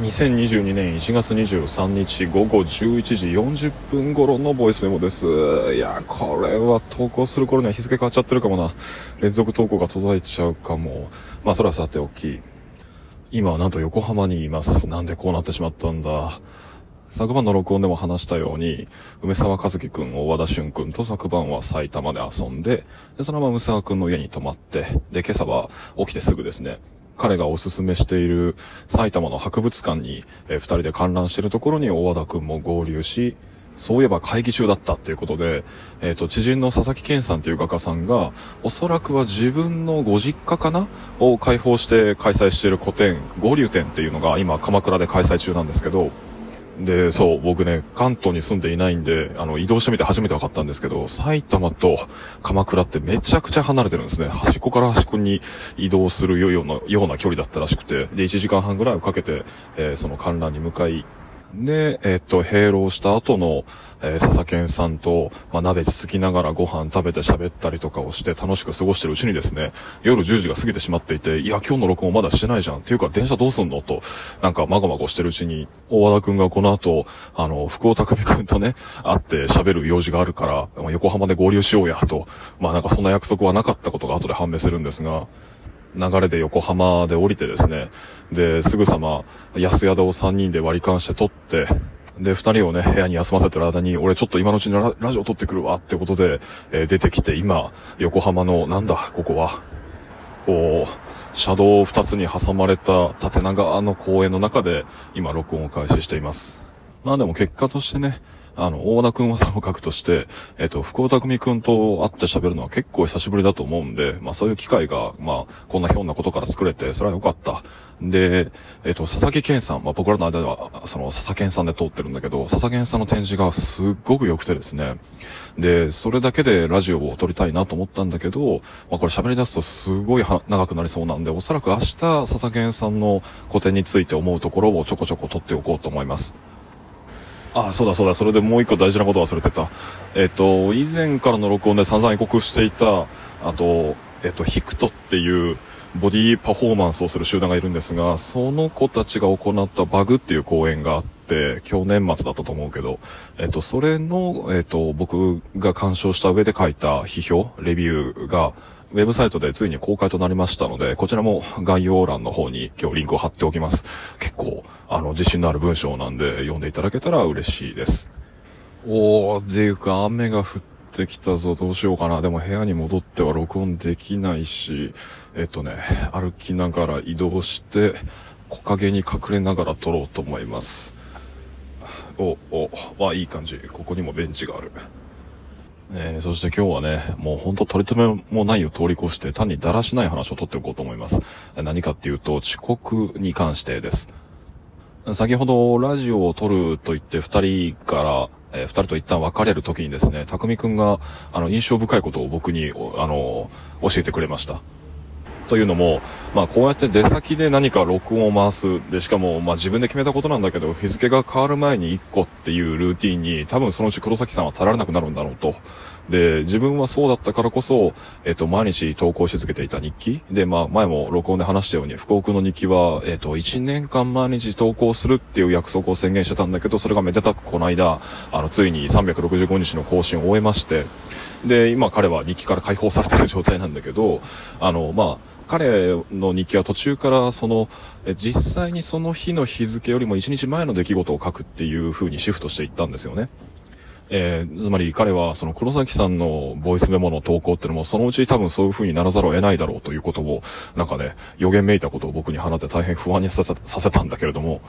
2022年1月23日午後11時40分頃のボイスメモです。いや、これは投稿する頃には日付変わっちゃってるかもな。連続投稿が途絶えちゃうかも。まあ、それはさておき。今はなんと横浜にいます。なんでこうなってしまったんだ。昨晩の録音でも話したように、梅沢和樹くん、大和田俊くんと昨晩は埼玉で遊んで、で、そのまま梅沢くんの家に泊まって、で、今朝は起きてすぐですね、彼がおすすめしている埼玉の博物館に、えー、二人で観覧してるところに大和田くんも合流し、そういえば会議中だったっていうことで、えっ、ー、と、知人の佐々木健さんという画家さんが、おそらくは自分のご実家かなを開放して開催している個展、合流展っていうのが今鎌倉で開催中なんですけど、で、そう、僕ね、関東に住んでいないんで、あの、移動してみて初めて分かったんですけど、埼玉と鎌倉ってめちゃくちゃ離れてるんですね。端っこから端っこに移動するような、ような距離だったらしくて、で、1時間半ぐらいをかけて、えー、その観覧に向かい、で、えっと、閉廊した後の、えー、笹健さんと、まあ、鍋つつきながらご飯食べて喋ったりとかをして楽しく過ごしてるうちにですね、夜10時が過ぎてしまっていて、いや、今日の録音まだしてないじゃん。っていうか、電車どうすんの？と、なんか、まごまごしてるうちに、大和田くんがこの後、あの、福尾匠くんとね、会って喋る用事があるから、まあ、横浜で合流しようや、と、まあなんかそんな約束はなかったことが後で判明するんですが、流れで横浜で降りてですね、で、すぐさま安宿を3人で割り勘して取って、で、二人をね、部屋に休ませてる間に、俺ちょっと今のうちにララジオ撮ってくるわってことで、えー、出てきて、今、横浜の、なんだ、ここは、こう、車道二つに挟まれた縦長の公園の中で、今、録音を開始しています。まあでも結果としてね、あの、大田くんはともかくとして、えっ、と、福岡組くんと会って喋るのは結構久しぶりだと思うんで、まあそういう機会が、まあ、こんなひょんなことから作れて、それは良かった。で、えっ、と、佐々木健さん、まあ僕らの間では、その、佐々健さんで通ってるんだけど、佐々健さんの展示がすっごく良くてですね。で、それだけでラジオを撮りたいなと思ったんだけど、まあこれ喋り出すとすごい長くなりそうなんで、おそらく明日、佐々健さんの個展について思うところをちょこちょこ撮っておこうと思います。あ、そうだそうだ、それでもう一個大事なこと忘れてた。えっ、と、以前からの録音で散々予告していた、あと、えっ、と、ヒクトっていう、ボディパフォーマンスをする集団がいるんですが、その子たちが行ったバグっていう公演があって、去年末だったと思うけど、えっと、それの、えっと、僕が鑑賞した上で書いた批評、レビューが、ウェブサイトでついに公開となりましたので、こちらも概要欄の方に今日リンクを貼っておきます。結構、あの、自信のある文章なんで読んでいただけたら嬉しいです。おー、ていうか雨が降ってきたぞ、どうしようかな。でも部屋に戻っては録音できないし、えっとね、歩きながら移動して、木陰に隠れながら撮ろうと思います。お、お、あ、いい感じ。ここにもベンチがある。えー、そして今日はね、もうほんと取り留めもないを通り越して、単にだらしない話を取っておこうと思います。何かっていうと、遅刻に関してです。先ほどラジオを撮ると言って二人から、えー、二人と一旦別れる時にですね、匠くんが、あの、印象深いことを僕に、あの、教えてくれました。というのも、まあこうやって出先で何か録音を回す。で、しかも、まあ自分で決めたことなんだけど、日付が変わる前に1個っていうルーティンに、多分そのうち黒崎さんは耐えられなくなるんだろうと。で、自分はそうだったからこそ、えっと、毎日投稿し続けていた日記。で、まあ、前も録音で話したように、福岡の日記は、えっと、1年間毎日投稿するっていう約束を宣言してたんだけど、それがめでたくこの間、あの、ついに365日の更新を終えまして、で、今彼は日記から解放されてる状態なんだけど、あの、まあ、彼の日記は途中からその、実際にその日の日付よりも1日前の出来事を書くっていう風にシフトしていったんですよね。えー、つまり彼はその黒崎さんのボイスメモの投稿っていうのもそのうち多分そういう風にならざるを得ないだろうということを、なんかね、予言めいたことを僕に放って大変不安にさせさせたんだけれども、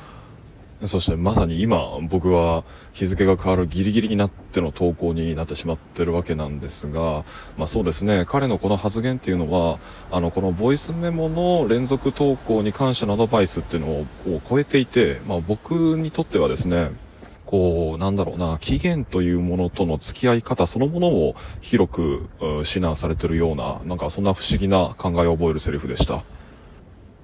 そしてまさに今僕は日付が変わるギリギリになっての投稿になってしまってるわけなんですが、まあそうですね、彼のこの発言っていうのは、あのこのボイスメモの連続投稿に関してのアドバイスっていうのを超えていて、まあ僕にとってはですね、こう、なんだろうな、期限というものとの付き合い方そのものを広く指南されてるような、なんかそんな不思議な考えを覚えるセリフでした。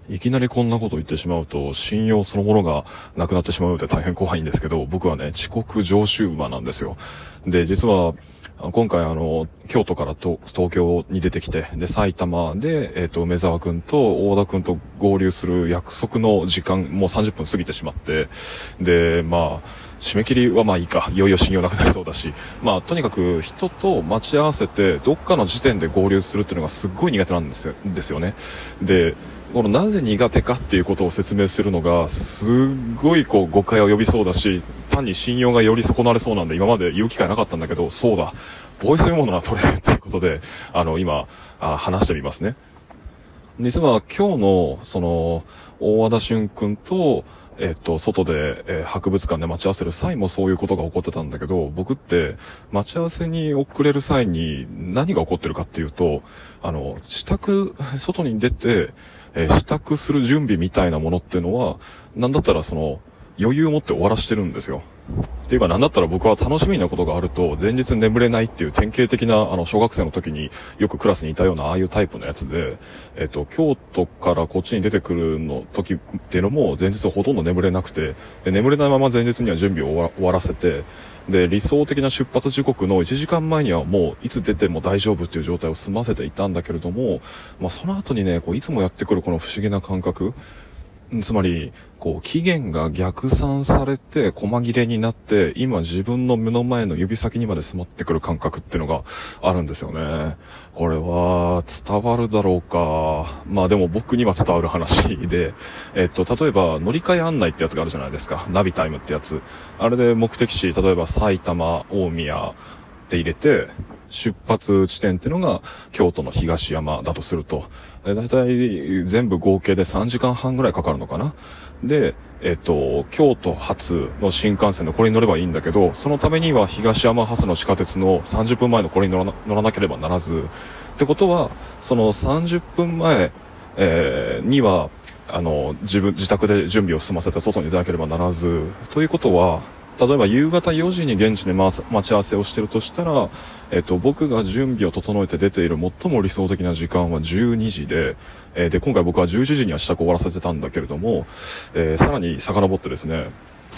いきなりこんなこと言ってしまうと、信用そのものがなくなってしまうので大変怖いんですけど、僕はね、遅刻常習馬なんですよ。で、実は、今回あの、京都からと東京に出てきて、で、埼玉で、えっ、ー、と、梅沢くんと大田くんと合流する約束の時間、もう30分過ぎてしまって、で、まあ、締め切りはまあいいか、いよいよ信用なくなりそうだし、まあ、とにかく人と待ち合わせて、どっかの時点で合流するっていうのがすっごい苦手なんですよですよね。で、このなぜ苦手かっていうことを説明するのが、すっごいこう誤解を呼びそうだし、単に信用がより損なわれそうなんで、今まで言う機会なかったんだけど、そうだ、ボイスメモなら取れるっていうことで、あの、今、あ話してみますね。実は今日の、その、大和田俊君と、えっと、外で、えー、博物館で待ち合わせる際もそういうことが起こってたんだけど、僕って、待ち合わせに遅れる際に何が起こってるかっていうと、あの、支度、外に出て、えー、支度する準備みたいなものってのは、なんだったらその、余裕を持って終わらしてるんですよ。っていうかなんだったら僕は楽しみなことがあると前日眠れないっていう典型的なあの小学生の時によくクラスにいたようなああいうタイプのやつで、えっと、京都からこっちに出てくるの時っていうのも前日ほとんど眠れなくて、で眠れないまま前日には準備を終わらせて、で、理想的な出発時刻の1時間前にはもういつ出ても大丈夫っていう状態を済ませていたんだけれども、まあその後にね、こういつもやってくるこの不思議な感覚、つまり、こう、期限が逆算されて、細切れになって、今自分の目の前の指先にまで迫ってくる感覚っていうのがあるんですよね。これは、伝わるだろうか。まあでも僕には伝わる話で、えっと、例えば、乗り換え案内ってやつがあるじゃないですか。ナビタイムってやつ。あれで目的地、例えば埼玉、大宮って入れて、出発地点っていうのが京都の東山だとすると、えだいたい全部合計で3時間半ぐらいかかるのかな。で、えっと、京都発の新幹線のこれに乗ればいいんだけど、そのためには東山発の地下鉄の30分前のこれに乗らな乗らなければならず、ってことは、その30分前、えー、には、あの、自分、自宅で準備を済ませて外に出なければならず、ということは、例えば夕方4時に現地で待ち合わせをしてるとしたら、えっと、僕が準備を整えて出ている最も理想的な時間は12時で、えー、で、今回僕は11時には支度を終わらせてたんだけれども、えー、さらに遡ってですね、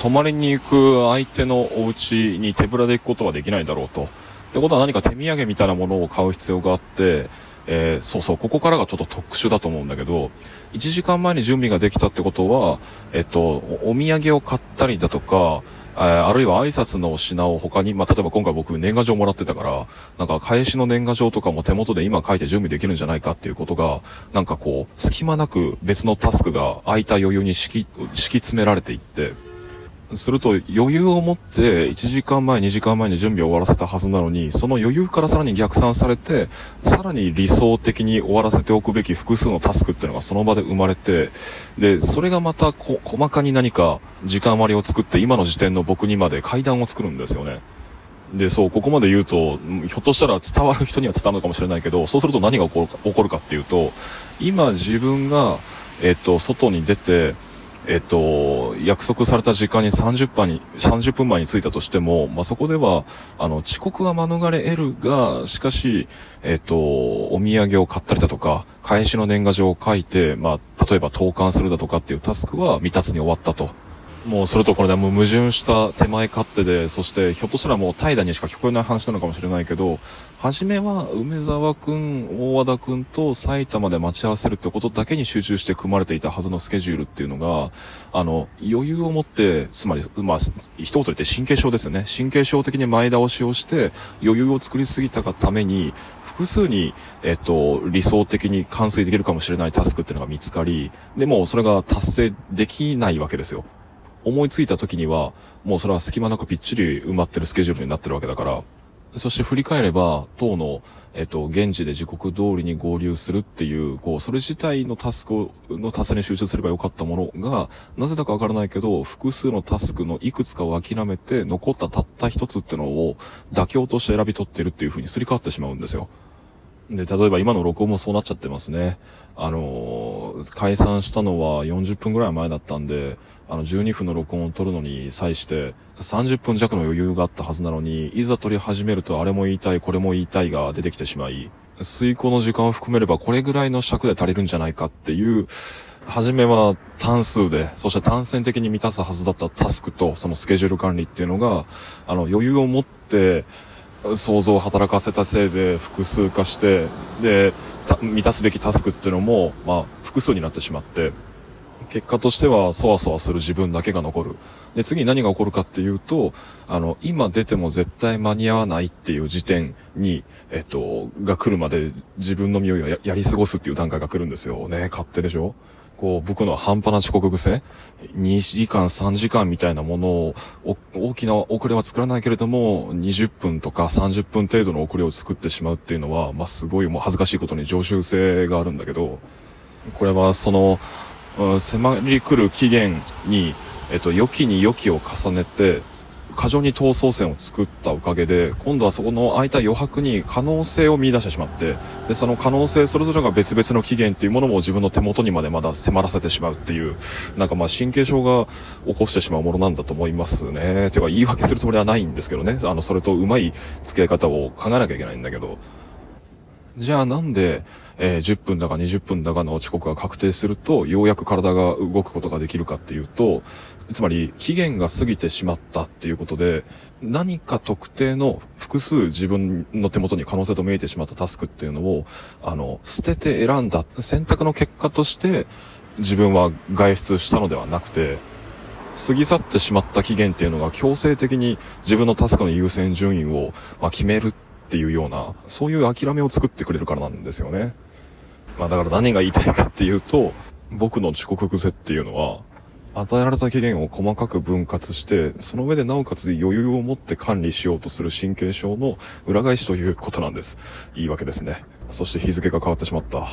泊まりに行く相手のお家に手ぶらで行くことはできないだろうと。ってことは何か手土産みたいなものを買う必要があって、えー、そうそう、ここからがちょっと特殊だと思うんだけど、1時間前に準備ができたってことは、えっと、お土産を買ったりだとか、あるいは挨拶の品を他に、まあ、例えば今回僕年賀状もらってたから、なんか返しの年賀状とかも手元で今書いて準備できるんじゃないかっていうことが、なんかこう、隙間なく別のタスクが空いた余裕に敷き、敷き詰められていって、すると余裕を持って1時間前、2時間前に準備を終わらせたはずなのに、その余裕からさらに逆算されて、さらに理想的に終わらせておくべき複数のタスクっていうのがその場で生まれて、で、それがまたこ細かに何か時間割を作って今の時点の僕にまで階段を作るんですよね。で、そう、ここまで言うと、ひょっとしたら伝わる人には伝わるのかもしれないけど、そうすると何が起こるか起こるかっていうと、今自分が、えっと、外に出て、えっと、約束された時間に30分に、30分前に着いたとしても、まあ、そこでは、あの、遅刻は免れ得るが、しかし、えっと、お土産を買ったりだとか、返しの年賀状を書いて、まあ、例えば投函するだとかっていうタスクは未達に終わったと。もうそれとこれでもう矛盾した手前勝手で、そしてひょっとしたらもう怠惰にしか聞こえない話なのかもしれないけど、初めは梅沢くん、大和田くんと埼玉で待ち合わせるってことだけに集中して組まれていたはずのスケジュールっていうのが、あの、余裕を持って、つまり、まあ、一言言って神経症ですよね。神経症的に前倒しをして余裕を作りすぎたがために、複数に、えっと、理想的に完遂できるかもしれないタスクっていうのが見つかり、でもそれが達成できないわけですよ。思いついた時には、もうそれは隙間なくぴっちり埋まってるスケジュールになってるわけだから、そして振り返れば、当の、えっと、現地で時刻通りに合流するっていう、こう、それ自体のタスクの達成に集中すればよかったものが、なぜだかわからないけど、複数のタスクのいくつかを諦めて、残ったたった一つってのを、妥協として選び取ってるっていう風にすり替わってしまうんですよ。で、例えば今の録音もそうなっちゃってますね。あのー、解散したのは40分ぐらい前だったんで、あの、12分の録音を撮るのに際して、30分弱の余裕があったはずなのに、いざ撮り始めるとあれも言いたい、これも言いたいが出てきてしまい、遂行の時間を含めればこれぐらいの尺で足りるんじゃないかっていう、初めは単数で、そして単線的に満たすはずだったタスクとそのスケジュール管理っていうのが、あの余裕を持って想像を働かせたせいで複数化して、で、満たすべきタスクっていうのも、まあ、複数になってしまって、結果としては、そわそわする自分だけが残る。で、次に何が起こるかっていうと、あの、今出ても絶対間に合わないっていう時点に、えっと、が来るまで自分の身をややり過ごすっていう段階が来るんですよ。ね、勝手でしょ？こう、僕の半端な遅刻癖 ?2 時間、3時間みたいなものを、大きな遅れは作らないけれども、20分とか30分程度の遅れを作ってしまうっていうのは、まあ、すごいもう恥ずかしいことに常習性があるんだけど、これはその、うん、迫り来る期限に、えっと、良きに良きを重ねて、過剰に闘争線を作ったおかげで、今度はそこの空いた余白に可能性を見出してしまって、で、その可能性それぞれが別々の期限っていうものも自分の手元にまでまだ迫らせてしまうっていう、なんかまあ神経症が起こしてしまうものなんだと思いますね。ていうか言い訳するつもりはないんですけどね。あの、それとうまい付き合い方を考えなきゃいけないんだけど。じゃあなんで、えー、10分だか20分だかの遅刻が確定すると、ようやく体が動くことができるかっていうと、つまり期限が過ぎてしまったっていうことで、何か特定の複数自分の手元に可能性と見えてしまったタスクっていうのを、あの、捨てて選んだ選択の結果として自分は外出したのではなくて、過ぎ去ってしまった期限っていうのが強制的に自分のタスクの優先順位を、ま、決めるっていうような、そういう諦めを作ってくれるからなんですよね。まあだから何が言いたいかっていうと、僕の遅刻癖っていうのは、与えられた期限を細かく分割して、その上でなおかつ余裕を持って管理しようとする神経症の裏返しということなんです。いいわけですね。そして日付が変わってしまった。